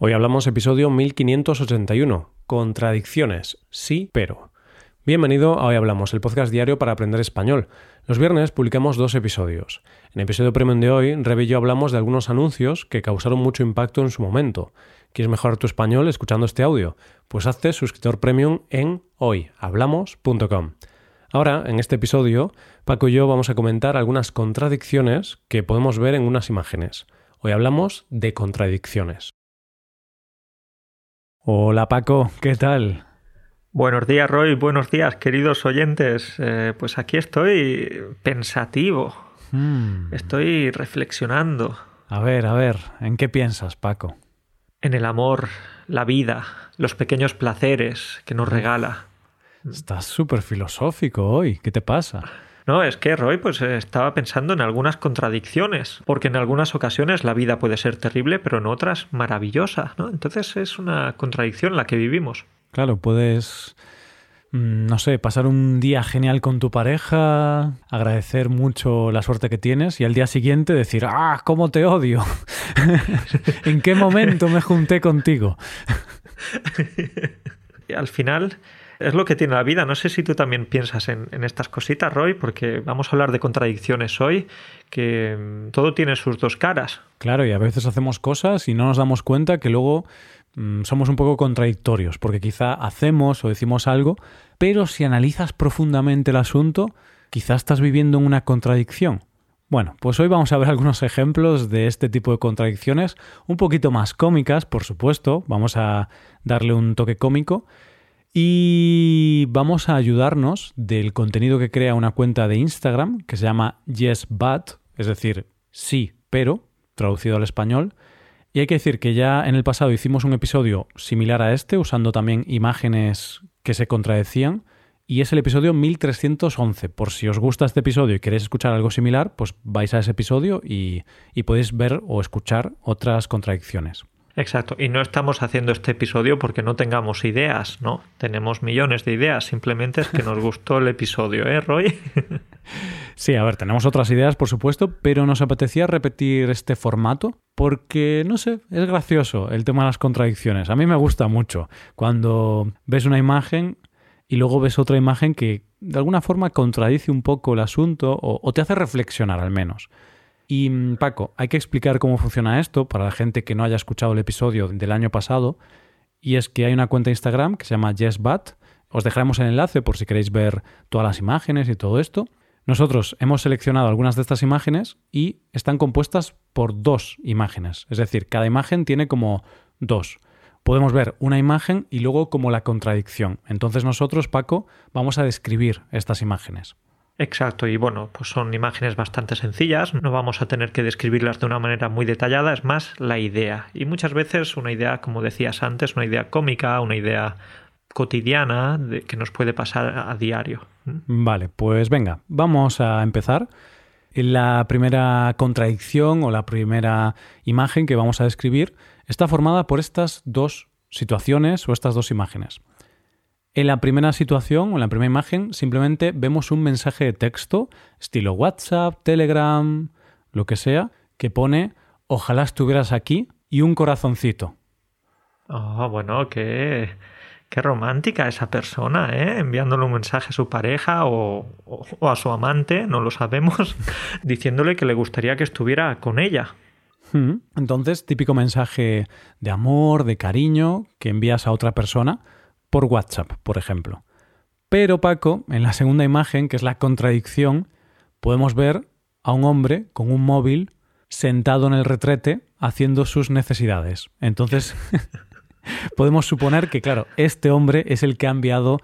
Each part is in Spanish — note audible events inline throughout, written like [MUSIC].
Hoy hablamos episodio 1581, Contradicciones, sí, pero. Bienvenido a Hoy Hablamos, el podcast diario para aprender español. Los viernes publicamos dos episodios. En el episodio premium de hoy, Rebe y yo hablamos de algunos anuncios que causaron mucho impacto en su momento. ¿Quieres mejorar tu español escuchando este audio? Pues hazte suscriptor premium en hoyhablamos.com. Ahora, en este episodio, Paco y yo vamos a comentar algunas contradicciones que podemos ver en unas imágenes. Hoy hablamos de contradicciones. Hola Paco, ¿qué tal? Buenos días Roy, buenos días queridos oyentes. Eh, pues aquí estoy pensativo. Hmm. Estoy reflexionando. A ver, a ver, ¿en qué piensas Paco? En el amor, la vida, los pequeños placeres que nos regala. Estás súper filosófico hoy, ¿qué te pasa? No, es que Roy pues eh, estaba pensando en algunas contradicciones, porque en algunas ocasiones la vida puede ser terrible, pero en otras maravillosa, ¿no? Entonces es una contradicción la que vivimos. Claro, puedes mm, no sé, pasar un día genial con tu pareja, agradecer mucho la suerte que tienes y al día siguiente decir, ah, cómo te odio. [LAUGHS] ¿En qué momento me junté contigo? [LAUGHS] al final es lo que tiene la vida. No sé si tú también piensas en, estas cositas, Roy, porque vamos a hablar de contradicciones hoy, que mm, todo tiene sus dos caras. Claro, y a veces hacemos cosas y no nos damos cuenta que luego mm, somos un poco contradictorios, porque quizá hacemos o decimos algo, pero si analizas profundamente el asunto, quizá estás viviendo en una contradicción. Bueno, pues hoy vamos a ver algunos ejemplos de este tipo de contradicciones, un poquito más cómicas, por supuesto, vamos a darle un toque cómico, y vamos a ayudarnos del contenido que crea una cuenta de Instagram que se llama Yes But, es decir, sí, pero, traducido al español. Y hay que decir que ya en el pasado hicimos un episodio similar a este, usando también imágenes que se contradecían, y es el episodio 1311. Por si os gusta este episodio y queréis escuchar algo similar, pues vais a ese episodio y, y podéis ver o escuchar otras contradicciones. Exacto, y no estamos haciendo este episodio porque no tengamos ideas, ¿no? Tenemos millones de ideas, simplemente es que nos gustó el episodio, ¿eh, Roy? [LAUGHS] sí, a ver, tenemos otras ideas, por supuesto, pero nos apetecía repetir este formato porque, no sé, es gracioso el tema de las contradicciones. A mí me gusta mucho cuando ves una imagen y luego ves otra imagen que de alguna forma contradice un poco el asunto o, o te hace reflexionar al menos. Y mm, Paco, hay que explicar cómo funciona esto para la gente que no haya escuchado el episodio del año pasado. Y es que hay una cuenta de Instagram que se llama YesBat. Os dejaremos el enlace por si queréis ver todas las imágenes y todo esto. Nosotros hemos seleccionado algunas de estas imágenes y están compuestas por dos imágenes. Es decir, cada imagen tiene como dos. Podemos ver una imagen y luego como la contradicción. Entonces nosotros, Paco, vamos a describir estas imágenes. Exacto, y bueno, pues son imágenes bastante sencillas, no vamos a tener que describirlas de una manera muy detallada, es más la idea. Y muchas veces una idea, como decías antes, una idea cómica, una idea cotidiana que nos puede pasar a diario. ¿Mm? Vale, pues venga, vamos a empezar. La primera contradicción o la primera imagen que vamos a describir está formada por estas dos situaciones o estas dos imágenes. En la primera situación o en la primera imagen simplemente vemos un mensaje de texto, estilo WhatsApp, Telegram, lo que sea, que pone ojalá estuvieras aquí y un corazoncito. Oh, bueno, qué, qué romántica esa persona, ¿eh? Enviándole un mensaje a su pareja o, o a su amante, no lo sabemos, [LAUGHS] diciéndole que le gustaría que estuviera con ella. Entonces, típico mensaje de amor, de cariño que envías a otra persona por WhatsApp, por ejemplo. Pero Paco, en la segunda imagen, que es la contradicción, podemos ver a un hombre con un móvil sentado en el retrete haciendo sus necesidades. Entonces, [LAUGHS] podemos suponer que, claro, este hombre es el que ha enviado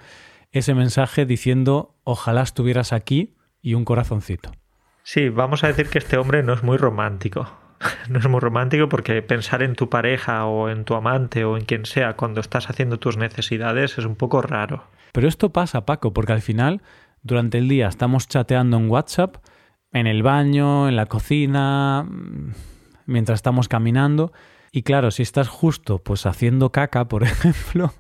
ese mensaje diciendo ojalá estuvieras aquí y un corazoncito. Sí, vamos a decir que este hombre no es muy romántico. [LAUGHS] no es muy romántico porque pensar en tu pareja o en tu amante o en quien sea cuando estás haciendo tus necesidades es un poco raro. Pero esto pasa, Paco, porque al final, durante el día estamos chateando en WhatsApp, en el baño, en la cocina, mientras estamos caminando. Y claro, si estás justo pues haciendo caca, por [LAUGHS] ejemplo,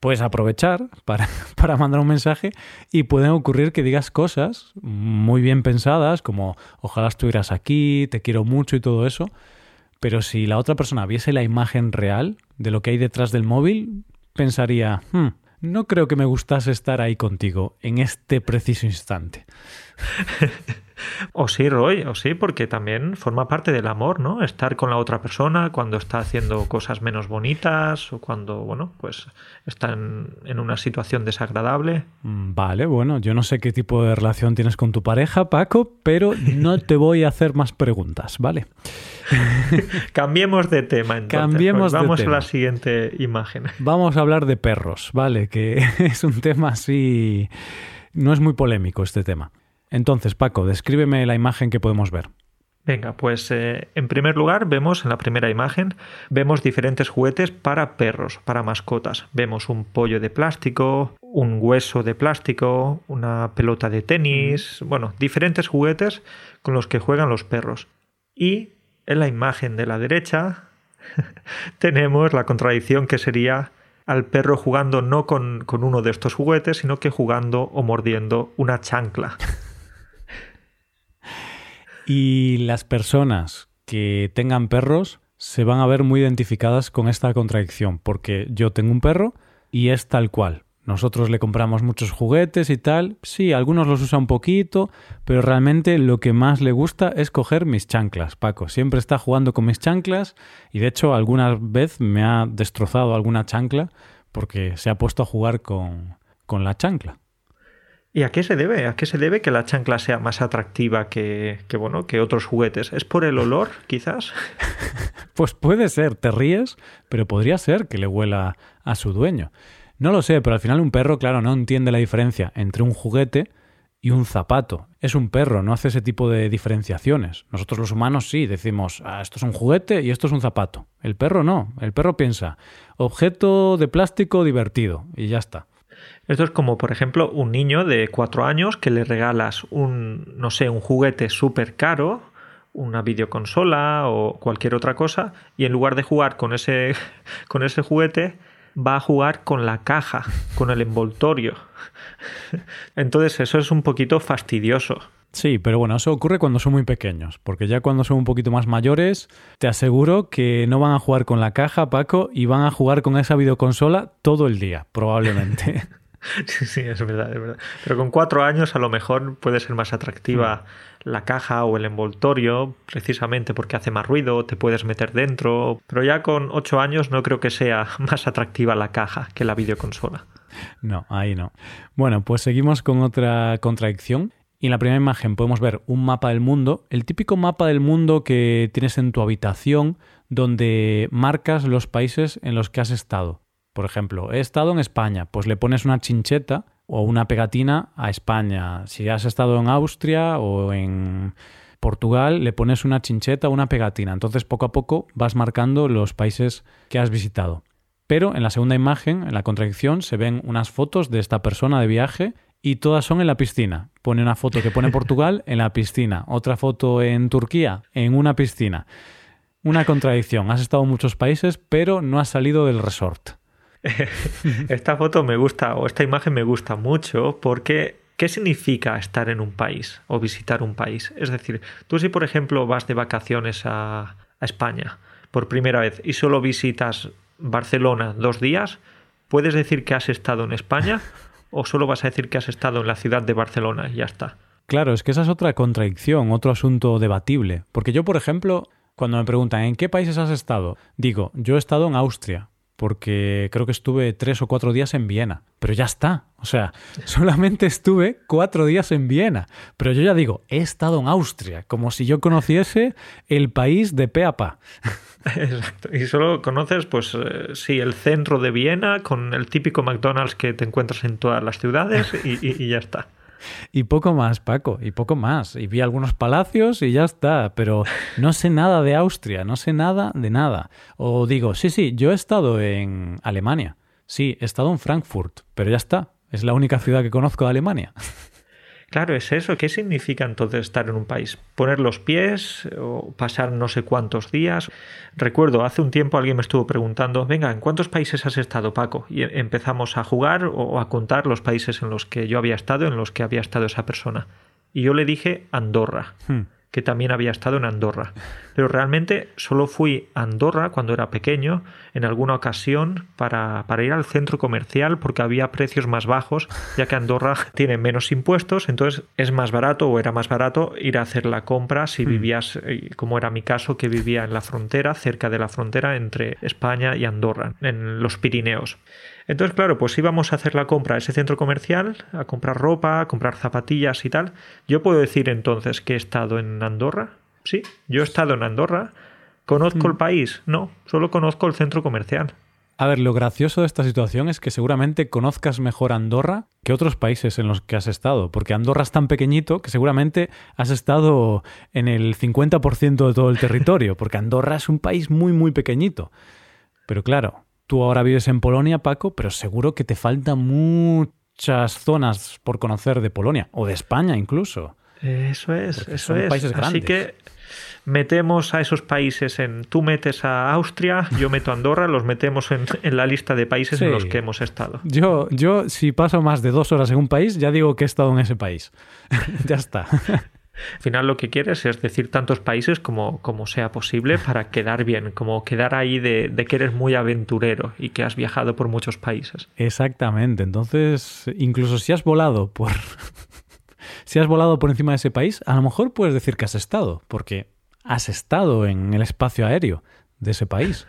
puedes aprovechar para, [LAUGHS] para, mandar un mensaje y pueden ocurrir que digas cosas muy bien pensadas, como ojalá estuvieras aquí, te quiero mucho y todo eso, Pero si la otra persona viese la imagen real de lo que hay detrás del móvil, pensaría, hmm, no creo que me gustase estar ahí contigo en este preciso instante. [LAUGHS] O sí, Roy, o sí, porque también forma parte del amor, ¿no? Estar con la otra persona cuando está haciendo cosas menos bonitas o cuando, bueno, pues está en, una situación desagradable. Mm, vale, bueno, yo no sé qué tipo de relación tienes con tu pareja, Paco, pero no te voy a hacer más preguntas, ¿vale? [LAUGHS] Cambiemos de tema entonces. Cambiemos Vamos a la siguiente imagen. Vamos a hablar de perros, ¿vale? Que [LAUGHS] es un tema así... No es muy polémico este tema. Entonces, Paco, descríbeme la imagen que podemos ver. Venga, pues eh, en primer lugar vemos en la primera imagen, vemos diferentes juguetes para perros, para mascotas. Vemos un pollo de plástico, un hueso de plástico, una pelota de tenis, bueno, diferentes juguetes con los que juegan los perros. Y en la imagen de la derecha [LAUGHS] tenemos la contradicción que sería al perro jugando no con, con uno de estos juguetes, sino que jugando o mordiendo una chancla. Y las personas que tengan perros se van a ver muy identificadas con esta contradicción, porque yo tengo un perro y es tal cual. Nosotros le compramos muchos juguetes y tal. Sí, algunos los usa un poquito, pero realmente lo que más le gusta es coger mis chanclas, Paco. Siempre está jugando con mis chanclas y de hecho alguna vez me ha destrozado alguna chancla porque se ha puesto a jugar con, con la chancla. ¿Y a qué se debe? ¿A qué se debe que la chancla sea más atractiva que, bueno, que otros juguetes? ¿Es por el olor, quizás? [LAUGHS] pues puede ser, te ríes, pero podría ser que le huela a su dueño. No lo sé, pero al final un perro, claro, no entiende la diferencia entre un juguete y un zapato. Es un perro, no hace ese tipo de diferenciaciones. Nosotros los humanos sí, decimos, ah, esto es un juguete y esto es un zapato. El perro no, el perro piensa, objeto de plástico divertido y ya está. Esto es como, por ejemplo, un niño de cuatro años que le regalas un, no sé, un juguete súper caro, una videoconsola o cualquier otra cosa, y en lugar de jugar con ese, [LAUGHS] con ese juguete, va a jugar con la caja, con el envoltorio. [LAUGHS] Entonces eso es un poquito fastidioso. Sí, pero bueno, eso ocurre cuando son muy pequeños, porque ya cuando son un poquito más mayores, te aseguro que no van a jugar con la caja, Paco, y van a jugar con esa videoconsola todo el día, probablemente. [LAUGHS] Sí, sí, es verdad, es verdad. Pero con cuatro años a lo mejor puede ser más atractiva mm. la caja o el envoltorio, precisamente porque hace más ruido, te puedes meter dentro. Pero ya con ocho años no creo que sea [LAUGHS] más atractiva la caja que la videoconsola. No, ahí no. Bueno, pues seguimos con otra contradicción. Y en la primera imagen podemos ver un mapa del mundo, el típico mapa del mundo que tienes en tu habitación, donde marcas los países en los que has estado. Por ejemplo, he estado en España, pues le pones una chincheta o una pegatina a España. Si has estado en Austria o en Portugal, le pones una chincheta o una pegatina. Entonces, poco a poco vas marcando los países que has visitado. Pero en la segunda imagen, en la contradicción, se ven unas fotos de esta persona de viaje y todas son en la piscina. Pone una foto que pone Portugal [LAUGHS] en la piscina, otra foto en Turquía en una piscina. Una contradicción. Has estado en muchos países, pero no has salido del resort. [LAUGHS] esta foto me gusta, o esta imagen me gusta mucho porque ¿qué significa estar en un país o visitar un país? Es decir, tú si por ejemplo vas de vacaciones a, España por primera vez y solo visitas Barcelona dos días, ¿puedes decir que has estado en España [LAUGHS] o solo vas a decir que has estado en la ciudad de Barcelona y ya está? Claro, es que esa es otra contradicción, otro asunto debatible. Porque yo, por ejemplo, cuando me preguntan ¿en qué países has estado? Digo, yo he estado en Austria, porque creo que estuve tres o cuatro días en Viena, pero ya está. O sea, [LAUGHS] solamente estuve cuatro días en Viena, pero yo ya digo, he estado en Austria, como si yo conociese el país de pe a pa. [LAUGHS] Exacto. Y solo conoces, pues eh, sí, el centro de Viena con el típico McDonald's que te encuentras en todas las ciudades y ya está. Y poco más, Paco, y poco más. Y vi algunos palacios y ya está, pero no sé nada de Austria, no sé nada de nada. O digo, sí, sí, yo he estado en Alemania. Sí, he estado en Frankfurt, pero ya está. Es la única ciudad que conozco de Alemania. [LAUGHS] Claro, es eso. ¿Qué significa entonces estar en un país? ¿Poner los pies o pasar no sé cuántos días? Recuerdo, hace un tiempo alguien me estuvo preguntando, venga, ¿en cuántos países has estado, Paco? Y empezamos a jugar o a contar los países en los que yo había estado, en los que había estado esa persona. Y yo le dije Andorra. Hmm que también había estado en Andorra. Pero realmente solo fui a Andorra cuando era pequeño, en alguna ocasión, para, para, ir al centro comercial porque había precios más bajos, ya que Andorra [LAUGHS] tiene menos impuestos, entonces es más barato o era más barato ir a hacer la compra si hmm. vivías, eh, como era mi caso, que vivía en la frontera, cerca de la frontera entre España y Andorra, en los Pirineos. Entonces, claro, pues íbamos a hacer la compra a ese centro comercial, a comprar ropa, a comprar zapatillas y tal. Yo puedo decir entonces que he estado en Andorra. Sí, yo he estado en Andorra. ¿Conozco el mm. país? No, solo conozco el centro comercial. A ver, lo gracioso de esta situación es que seguramente conozcas mejor Andorra que otros países en los que has estado, porque Andorra es tan pequeñito que seguramente has estado en el 50% de todo el territorio, porque Andorra es un país muy, muy pequeñito. Pero claro, Tú ahora vives en Polonia, Paco, pero seguro que te faltan muchas zonas por conocer de Polonia o de España incluso. Eso es, eso es. Así que metemos a esos países en. Tú metes a Austria, yo meto a Andorra, los metemos en, la lista de países en los que hemos estado. Yo, yo, si paso más de dos horas en un país, ya digo que he estado en ese país. [LAUGHS] ya está. Al final lo que quieres es decir tantos países como, como sea posible para quedar bien, como quedar ahí de, de, que eres muy aventurero y que has viajado por muchos países. Exactamente. Entonces, incluso si has volado por. [LAUGHS] si has volado por encima de ese país, a lo mejor puedes decir que has estado, porque has estado en el espacio aéreo de ese país.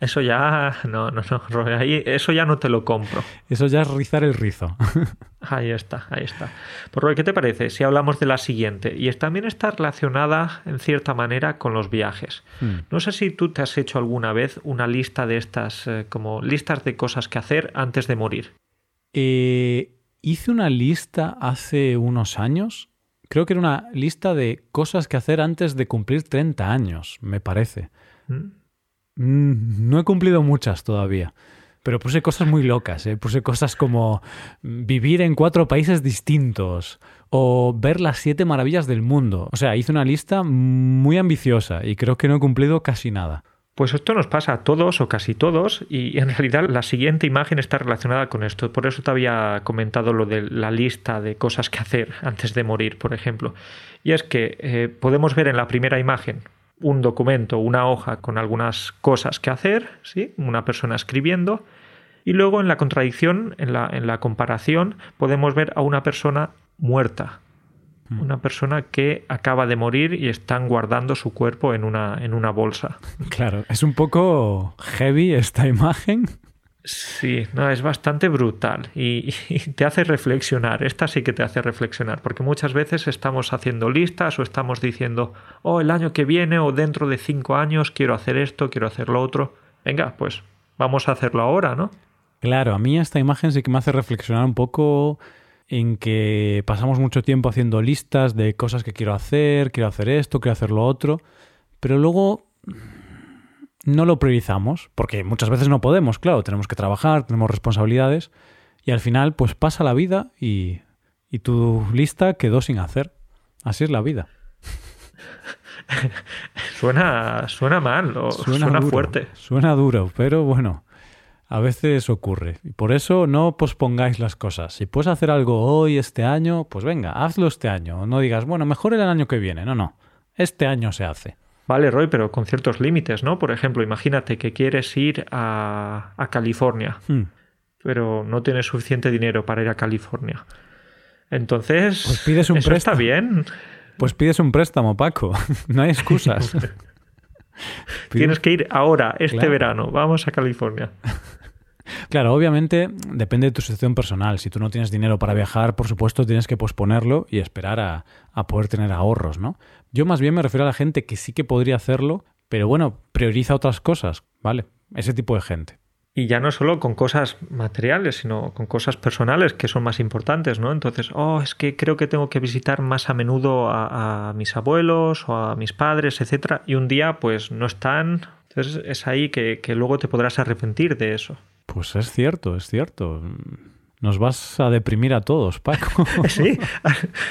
eso ya no, no, no, ahí, eso ya no te lo compro. Eso ya es rizar el rizo. [LAUGHS] ahí está, ahí está. Por lo ¿qué te parece si hablamos de la siguiente? Y también está relacionada en cierta manera con los viajes. Hmm. No sé si tú te has hecho alguna vez una lista de estas, eh, como listas de cosas que hacer antes de morir. Eh, hice una lista hace unos años. Creo que era una lista de cosas que hacer antes de cumplir 30 años, me parece. Mm, no he cumplido muchas todavía. Pero puse cosas muy locas, ¿eh? puse cosas como vivir en cuatro países distintos o ver las siete maravillas del mundo. O sea, hice una lista muy ambiciosa y creo que no he cumplido casi nada. Pues esto nos pasa a todos o casi todos y en realidad la siguiente imagen está relacionada con esto. Por eso te había comentado lo de la lista de cosas que hacer antes de morir, por ejemplo. Y es que eh, podemos ver en la primera imagen un documento, una hoja con algunas cosas que hacer, ¿sí? una persona escribiendo, y luego en la contradicción, en la, en la comparación, podemos ver a una persona muerta, hmm. una persona que acaba de morir y están guardando su cuerpo en una, en una bolsa. Claro, es un poco heavy esta imagen. Sí, no, es bastante brutal [LAUGHS] y, te hace reflexionar. Esta sí que te hace reflexionar, porque muchas veces estamos haciendo listas o estamos diciendo, oh, el año que viene o dentro de cinco años quiero hacer esto, quiero hacer lo otro. Venga, pues vamos a hacerlo ahora, ¿no? Claro, a mí esta imagen sí que me hace reflexionar un poco en que pasamos mucho tiempo haciendo listas de cosas que quiero hacer, quiero hacer esto, quiero hacer lo otro, pero luego no lo priorizamos, porque muchas veces no podemos, claro, tenemos que trabajar, tenemos responsabilidades, y al final pues pasa la vida y, y tu lista quedó sin hacer. Así es la vida. [LAUGHS] suena, suena mal, o suena, fuerte. Suena duro, pero bueno, a veces ocurre. Y por eso no pospongáis las cosas. Si puedes hacer algo hoy, este año, pues venga, hazlo este año. No digas, bueno, mejor el año que viene. No, no. Este año se hace. Vale, Roy, pero con ciertos límites, ¿no? Por ejemplo, imagínate que quieres ir a, California, hmm. pero no tienes suficiente dinero para ir a California. Entonces, pues pides un ¿eso préstamo. está bien. Pues pides un préstamo, Paco. [LAUGHS] No hay excusas. [LAUGHS] Tienes que ir ahora, este verano. Vamos a California. Claro, obviamente depende de tu situación personal. Si tú no tienes dinero para viajar, por supuesto tienes que posponerlo y esperar a, a poder tener ahorros, ¿no? Yo más bien me refiero a la gente que sí que podría hacerlo, pero bueno, prioriza otras cosas, ¿vale? Ese tipo de gente. Y ya no solo con cosas materiales, sino con cosas personales que son más importantes, ¿no? Entonces, oh, es que creo que tengo que visitar más a menudo a, mis abuelos o a mis padres, etcétera, y un día pues no están. Entonces es ahí que, que luego te podrás arrepentir de eso. Pues es cierto, es cierto. Nos vas a deprimir a todos, Paco. [LAUGHS] Sí,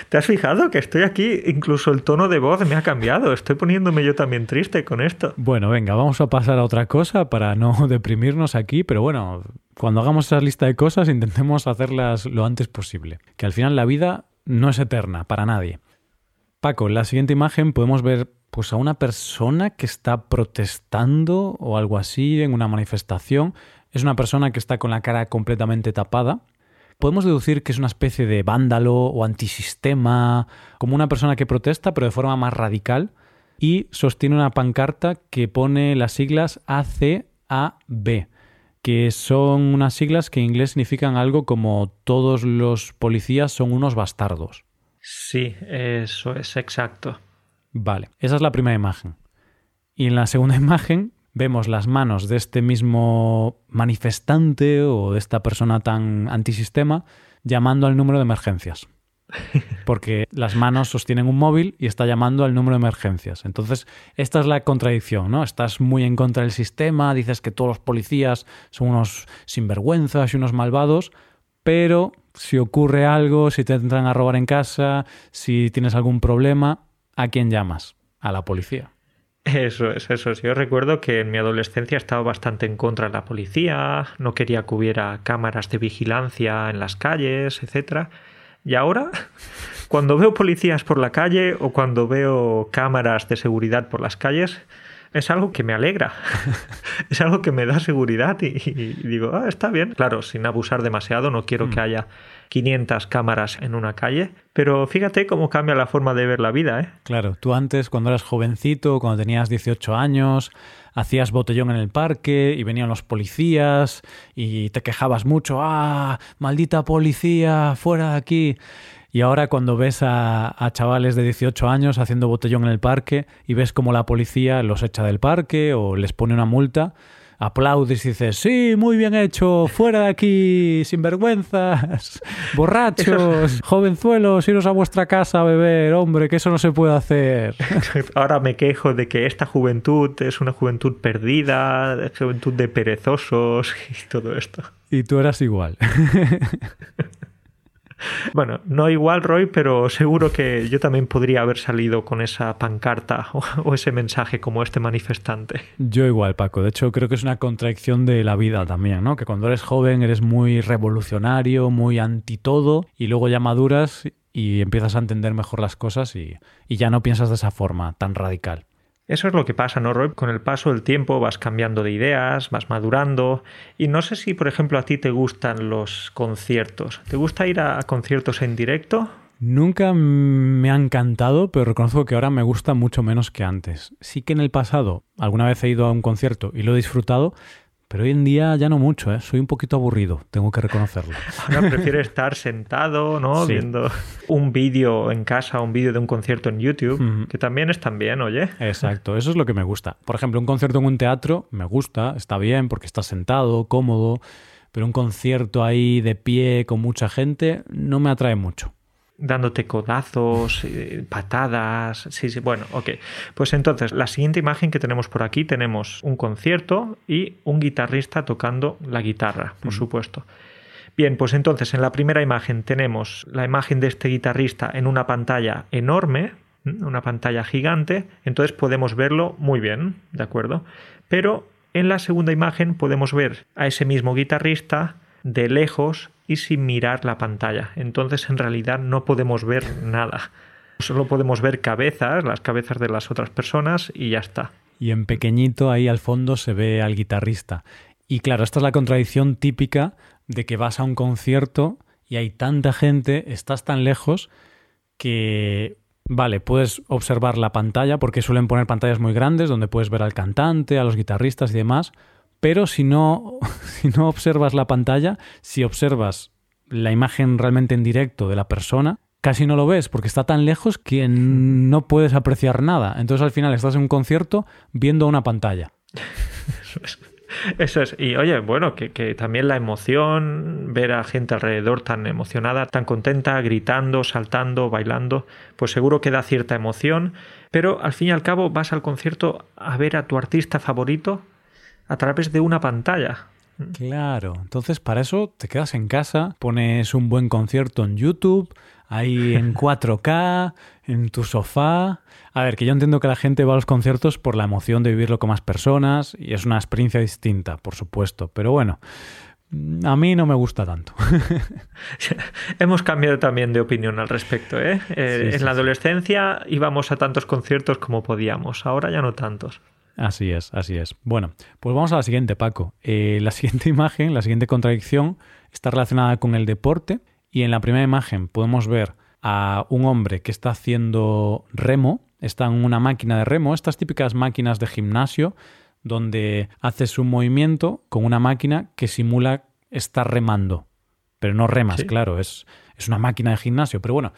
¿te has fijado que estoy aquí? Incluso el tono de voz me ha cambiado. Estoy poniéndome yo también triste con esto. Bueno, venga, vamos a pasar a otra cosa para no [LAUGHS] deprimirnos aquí, pero bueno, cuando hagamos esa lista de cosas intentemos hacerlas lo antes posible. Que al final la vida no es eterna para nadie. Paco, en la siguiente imagen podemos ver pues a una persona que está protestando o algo así en una manifestación. Es una persona que está con la cara completamente tapada. Podemos deducir que es una especie de vándalo o antisistema, como una persona que protesta pero de forma más radical y sostiene una pancarta que pone las siglas ACAB, que son unas siglas que en inglés significan algo como todos los policías son unos bastardos. Sí, eso es exacto. Vale, esa es la primera imagen. Y en la segunda [LAUGHS] imagen vemos las manos de este mismo manifestante o de esta persona tan antisistema llamando al número de emergencias. [LAUGHS] Porque las manos sostienen un móvil y está llamando al número de emergencias. Entonces, esta es la contradicción, ¿no? Estás muy en contra del sistema, dices que todos los policías son unos sinvergüenzas y unos malvados, pero si ocurre algo, si te entran a robar en casa, si tienes algún problema, ¿a quién llamas? A la policía. Eso es, eso es. Yo recuerdo que en mi adolescencia estaba bastante en contra de la policía, no quería que hubiera cámaras de vigilancia en las calles, etcétera. Y ahora, [LAUGHS] cuando veo policías por la calle o cuando veo cámaras de seguridad por las calles, es algo que me alegra, [LAUGHS] es algo que me da seguridad y, digo, ah, está bien. Claro, sin abusar demasiado, no quiero que mm. haya 500 cámaras en una calle, pero fíjate cómo cambia la forma de ver la vida, ¿eh? Claro, tú antes, cuando eras jovencito, cuando tenías 18 años, hacías botellón en el parque y venían los policías y te quejabas mucho, ah, maldita policía, fuera de aquí. Y ahora cuando ves a, chavales de 18 años haciendo botellón en el parque y ves cómo la policía los echa del parque o les pone una multa, aplaudes y dices, sí, muy bien hecho, fuera de aquí, sinvergüenzas, [LAUGHS] borrachos, jovenzuelos, iros a vuestra casa a beber, hombre, que eso no se puede hacer. [LAUGHS] Ahora me quejo de que esta juventud es una juventud perdida, juventud de perezosos y todo esto. Y tú eras igual. [LAUGHS] Bueno, no igual, Roy, pero seguro que yo también podría haber salido con esa pancarta o, ese mensaje como este manifestante. Yo igual, Paco. De hecho, creo que es una contradicción de la vida también, ¿no? Que cuando eres joven eres muy revolucionario, muy anti todo, y luego ya maduras y empiezas a entender mejor las cosas y ya no piensas de esa forma tan radical. Eso es lo que pasa, ¿no, Roy? Con el paso del tiempo vas cambiando de ideas, vas madurando. Y no sé si, por ejemplo, a ti te gustan los conciertos. ¿Te gusta ir a conciertos en directo? Nunca me ha encantado, pero reconozco que ahora me gusta mucho menos que antes. Sí que en el pasado alguna vez he ido a un concierto y lo he disfrutado, pero hoy en día ya no mucho, ¿eh? soy un poquito aburrido, tengo que reconocerlo. [LAUGHS] Ahora prefiero estar sentado, ¿no? Viendo un vídeo en casa, un vídeo de un concierto en YouTube, que también están bien, oye. Exacto, eso es lo que me gusta. Por ejemplo, un concierto en un teatro me gusta, está bien porque estás sentado, cómodo, pero un concierto ahí de pie con mucha gente no me atrae mucho dándote codazos, eh, patadas. Sí, sí, bueno, ok. Pues entonces, la siguiente imagen que tenemos por aquí tenemos un concierto y un guitarrista tocando la guitarra, por supuesto. Bien, pues entonces en la primera imagen tenemos la imagen de este guitarrista en una pantalla enorme, una pantalla gigante, entonces podemos verlo muy bien, ¿de acuerdo? Pero en la segunda imagen podemos ver a ese mismo guitarrista de lejos y sin mirar la pantalla. Entonces en realidad no podemos ver nada. Solo podemos ver cabezas, las cabezas de las otras personas y ya está. Y en pequeñito ahí al fondo se ve al guitarrista. Y claro, esta es la contradicción típica de que vas a un concierto y hay tanta gente, estás tan lejos que, vale, puedes observar la pantalla porque suelen poner pantallas muy grandes donde puedes ver al cantante, a los guitarristas y demás, pero si no, [LAUGHS] si no observas la pantalla, si observas la imagen realmente en directo de la persona, casi no lo ves porque está tan lejos que [LAUGHS] no puedes apreciar nada. Entonces al final estás en un concierto viendo una pantalla. Eso es. Y oye, bueno, que, que, también la emoción, ver a gente alrededor tan emocionada, tan contenta, gritando, saltando, bailando, pues seguro que da cierta emoción. Pero al fin y al cabo vas al concierto a ver a tu artista favorito a través de una pantalla. Claro, entonces para eso te quedas en casa, pones un buen concierto en YouTube, ahí en [LAUGHS] 4K, en tu sofá. A ver, que yo entiendo que la gente va a los conciertos por la emoción de vivirlo con más personas y es una experiencia distinta, por supuesto, pero bueno, a mí no me gusta tanto. [LAUGHS] Hemos cambiado también de opinión al respecto. ¿eh? eh en la adolescencia íbamos a tantos conciertos como podíamos, ahora ya no tantos. Así es, así es. Bueno, pues vamos a la siguiente, Paco. Eh, la [LAUGHS] siguiente imagen, la siguiente contradicción, está relacionada con el deporte y en la primera imagen podemos ver a un hombre que está haciendo remo, está en una máquina de remo, estas típicas máquinas de gimnasio donde haces un movimiento con una máquina que simula estar remando. Pero no remas, claro, es, es una máquina de gimnasio. Pero bueno,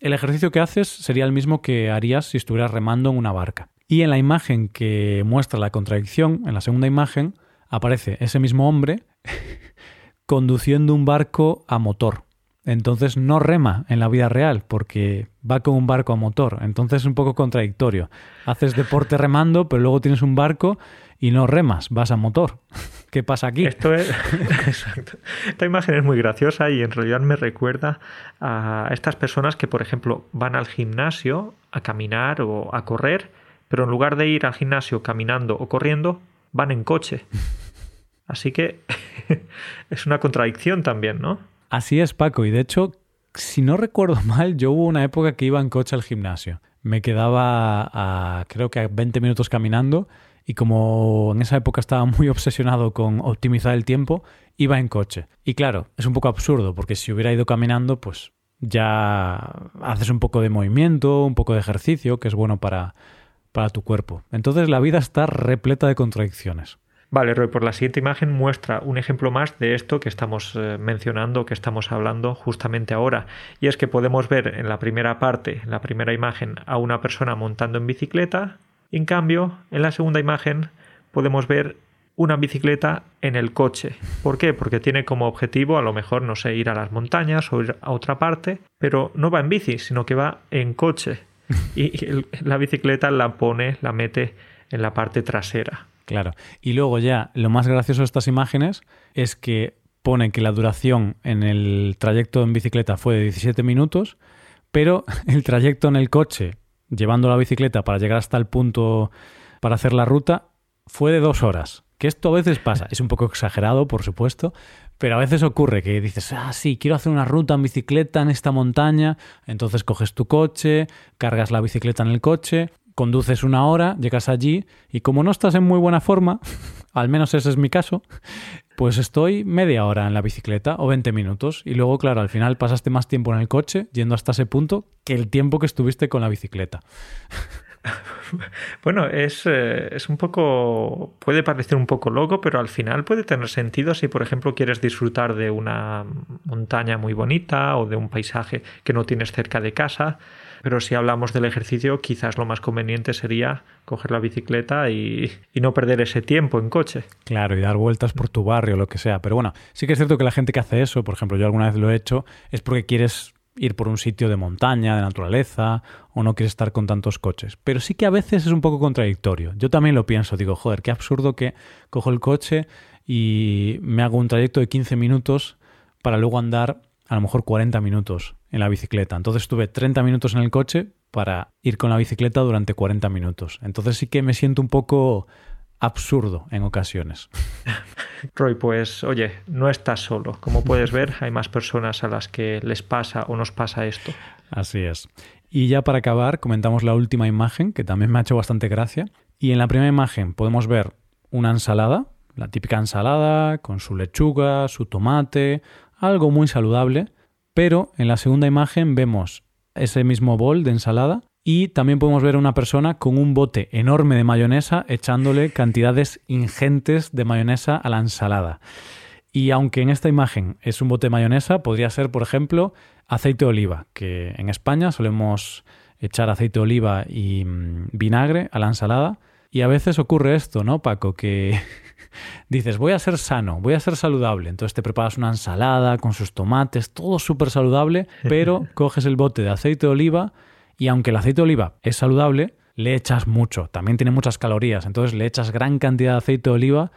el ejercicio que haces sería el mismo que harías si estuvieras remando en una barca. Y en la imagen que muestra la contradicción, en la segunda imagen, aparece ese mismo hombre [LAUGHS] conduciendo un barco a motor. Entonces no rema en la vida real porque va con un barco a motor. Entonces es un poco contradictorio. Haces deporte remando, pero luego tienes un barco y no remas, vas a motor. [LAUGHS] ¿Qué pasa aquí? Esto es [LAUGHS] exacto. Esta imagen es muy graciosa y en realidad me recuerda a estas personas que, por ejemplo, van al gimnasio a caminar o a correr, pero en lugar de ir al gimnasio caminando o corriendo, van en coche. [LAUGHS] Así que [LAUGHS] es una contradicción también, ¿no? Así es, Paco. Y de hecho, si no recuerdo mal, yo hubo una época que iba en coche al gimnasio. Me quedaba a, creo que a 20 minutos caminando y como en esa época estaba muy obsesionado con optimizar el tiempo, iba en coche. Y claro, es un poco absurdo porque si hubiera ido caminando, pues ya haces un poco de movimiento, un poco de ejercicio, que es bueno para, para tu cuerpo. Entonces la vida está repleta de contradicciones. Vale, Roy, por la siguiente imagen muestra un ejemplo más de esto que estamos eh, mencionando, que estamos hablando justamente ahora. Y es que podemos ver en la primera parte, en la primera imagen, a una persona montando en bicicleta. En cambio, en la segunda imagen podemos ver una bicicleta en el coche. ¿Por qué? Porque tiene como objetivo a lo mejor, no sé, ir a las montañas o ir a otra parte, pero no va en bici, sino que va en coche. [LAUGHS] Y la bicicleta la pone, la mete en la parte trasera. Claro. Y luego ya, lo más gracioso de estas imágenes es que pone que la duración en el trayecto en bicicleta fue de 17 minutos, pero [LAUGHS] el trayecto en el coche, llevando la bicicleta para llegar hasta el punto para hacer la ruta, fue de dos horas. Que esto a veces pasa, es un poco exagerado, por supuesto, pero a veces ocurre que dices, ah, sí, quiero hacer una ruta en bicicleta en esta montaña, entonces coges tu coche, cargas la bicicleta en el coche, conduces una hora, llegas allí y como no estás en muy buena forma, [LAUGHS] al menos ese es mi caso, pues estoy media hora en la bicicleta o 20 minutos y luego, claro, al final pasaste más tiempo en el coche yendo hasta ese punto que el tiempo que estuviste con la bicicleta. [LAUGHS] [LAUGHS] Bueno, es, eh, es, un poco. puede parecer un poco loco, pero al final puede tener sentido si, por ejemplo, quieres disfrutar de una montaña muy bonita o de un paisaje que no tienes cerca de casa. Pero si hablamos del ejercicio, quizás lo más conveniente sería coger la bicicleta y, no perder ese tiempo en coche. Claro, y dar vueltas por tu barrio, lo que sea. Pero bueno, sí que es cierto que la gente que hace eso, por ejemplo, yo alguna vez lo he hecho, es porque quieres ir por un sitio de montaña, de naturaleza, o no quieres estar con tantos coches. Pero sí que a veces es un poco contradictorio. Yo también lo pienso, digo, joder, qué absurdo que cojo el coche y me hago un trayecto de 15 minutos para luego andar a lo mejor 40 minutos en la bicicleta. Entonces estuve 30 minutos en el coche para ir con la bicicleta durante 40 minutos. Entonces sí que me siento un poco absurdo en ocasiones. [LAUGHS] Roy, pues oye, no estás solo. Como puedes ver, hay más personas a las que les pasa o nos pasa esto. Así es. Y ya para acabar, comentamos la última imagen, que también me ha hecho bastante gracia. Y en la primera imagen podemos ver una ensalada, la típica ensalada, con su lechuga, su tomate, algo muy saludable, pero en la segunda imagen vemos ese mismo bol de ensalada y también podemos ver a una persona con un bote enorme de mayonesa echándole cantidades ingentes de mayonesa a la ensalada. Y aunque en esta imagen es un bote de mayonesa, podría ser, por ejemplo, aceite de oliva, que en España solemos echar aceite de oliva y mm, vinagre a la ensalada. Y a veces ocurre esto, ¿no, Paco? Que [LAUGHS] dices, voy a ser sano, voy a ser saludable. Entonces te preparas una ensalada con sus tomates, todo súper saludable, [LAUGHS] pero coges el bote de aceite de oliva y aunque el aceite de oliva es saludable, le echas mucho, también tiene muchas calorías, entonces le echas gran cantidad de aceite de oliva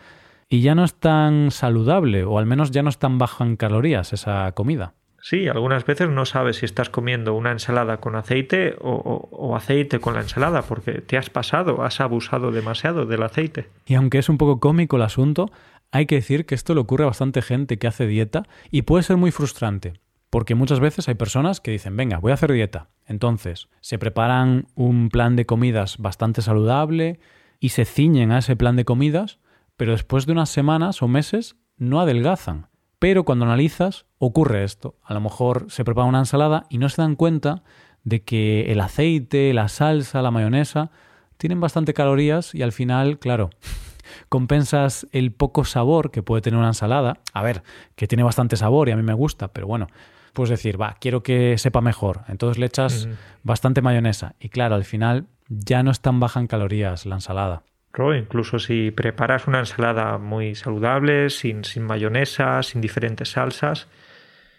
y ya no es tan saludable, o al menos ya no es tan baja en calorías esa comida. Sí, algunas veces no sabes si estás comiendo una ensalada con aceite o, aceite con la ensalada, porque te has pasado, has abusado demasiado del aceite. Y aunque es un poco cómico el asunto, hay que decir que esto le ocurre a bastante gente que hace dieta y puede ser muy frustrante, porque muchas veces hay personas que dicen, venga, voy a hacer dieta. Entonces, se preparan un plan de comidas bastante saludable y se ciñen a ese plan de comidas, pero después de unas semanas o meses no adelgazan. Pero cuando analizas, ocurre esto. A lo mejor se prepara una ensalada y no se dan cuenta de que el aceite, la salsa, la mayonesa tienen bastante calorías y al final, claro, [LAUGHS] compensas el poco sabor que puede tener una ensalada. A ver, que tiene bastante sabor y a mí me gusta, pero bueno, puedes decir, va, quiero que sepa mejor. Entonces le echas bastante mayonesa y claro, al final ya no es tan baja en calorías la ensalada. Incluso si preparas una ensalada muy saludable, sin, sin mayonesa, sin diferentes salsas,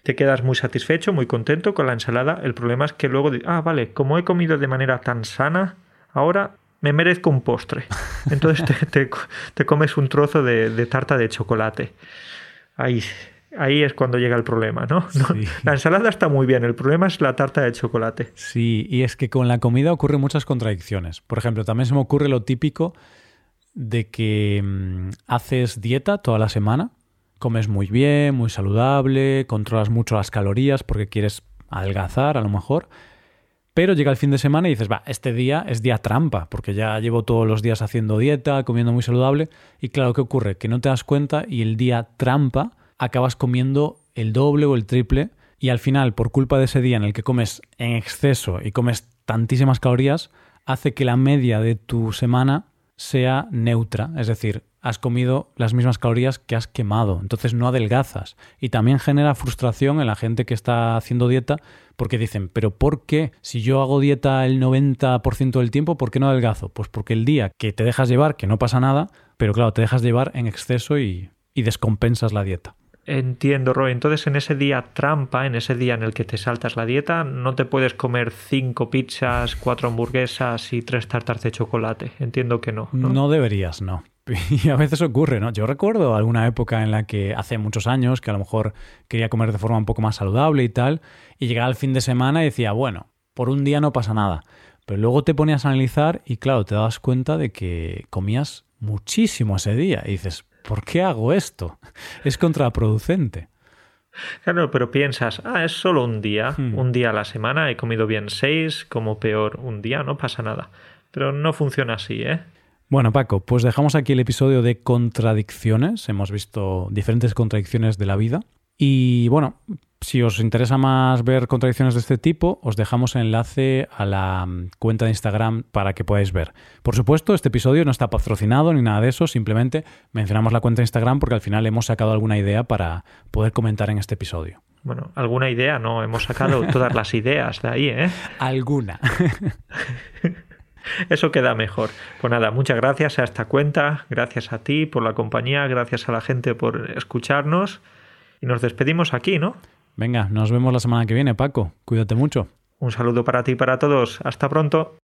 te quedas muy satisfecho, muy contento con la ensalada. El problema es que luego, ah, vale, como he comido de manera tan sana, ahora me merezco un postre. Entonces te, comes un trozo de, tarta de chocolate. Ahí, ahí es cuando llega el problema, ¿no? [LAUGHS] La ensalada está muy bien, el problema es la tarta de chocolate. Sí, y es que con la comida ocurren muchas contradicciones. Por ejemplo, también se me ocurre lo típico de que mm, haces dieta toda la semana, comes muy bien, muy saludable, controlas mucho las calorías porque quieres adelgazar a lo mejor, pero llega el fin de semana y dices, va, este día es día trampa, porque ya llevo todos los días haciendo dieta, comiendo muy saludable, y claro, ¿qué ocurre? Que no te das cuenta y el día trampa acabas comiendo el doble o el triple, y al final, por culpa de ese día en el que comes en exceso y comes tantísimas calorías, hace que la media de tu semana sea neutra, es decir, has comido las mismas calorías que has quemado, entonces no adelgazas. Y también genera frustración en la gente que está haciendo dieta porque dicen, pero ¿por qué? Si yo hago dieta el 90% del tiempo, ¿por qué no adelgazo? Pues porque el día que te dejas llevar, que no pasa nada, pero claro, te dejas llevar en exceso y, y descompensas la dieta. Entiendo, Roy. Entonces, en ese día trampa, en ese día en el que te saltas la dieta, no te puedes comer cinco pizzas, cuatro hamburguesas y tres tartas de chocolate. Entiendo que no. No, deberías, no. [LAUGHS] Y a veces ocurre, ¿no? Yo recuerdo alguna época en la que hace muchos años que a lo mejor quería comer de forma un poco más saludable y tal, y llegaba el fin de semana y decía, bueno, por un día no pasa nada. Pero luego te ponías a analizar y claro, te das cuenta de que comías muchísimo ese día y dices, ¿por qué hago esto? Es contraproducente. Claro, pero piensas, ah, es solo un día, hmm. un día a la semana, he comido bien seis, como peor un día, no pasa nada. Pero no funciona así, ¿eh? Bueno, Paco, pues dejamos aquí el episodio de contradicciones. Hemos visto diferentes contradicciones de la vida. Y bueno, si os interesa más ver contradicciones de este tipo, os dejamos el enlace a la mm, cuenta de Instagram para que podáis ver. Por supuesto, este episodio no está patrocinado ni nada de eso, simplemente mencionamos la cuenta de Instagram porque al final hemos sacado alguna idea para poder comentar en este episodio. Bueno, alguna idea, no, hemos sacado [LAUGHS] todas las ideas de ahí, ¿eh? Alguna. [LAUGHS] Eso queda mejor. Pues nada, muchas gracias a esta cuenta, gracias a ti por la compañía, gracias a la gente por escucharnos y nos despedimos aquí, ¿no? Venga, nos vemos la semana que viene, Paco. Cuídate mucho. Un saludo para ti y para todos. Hasta pronto.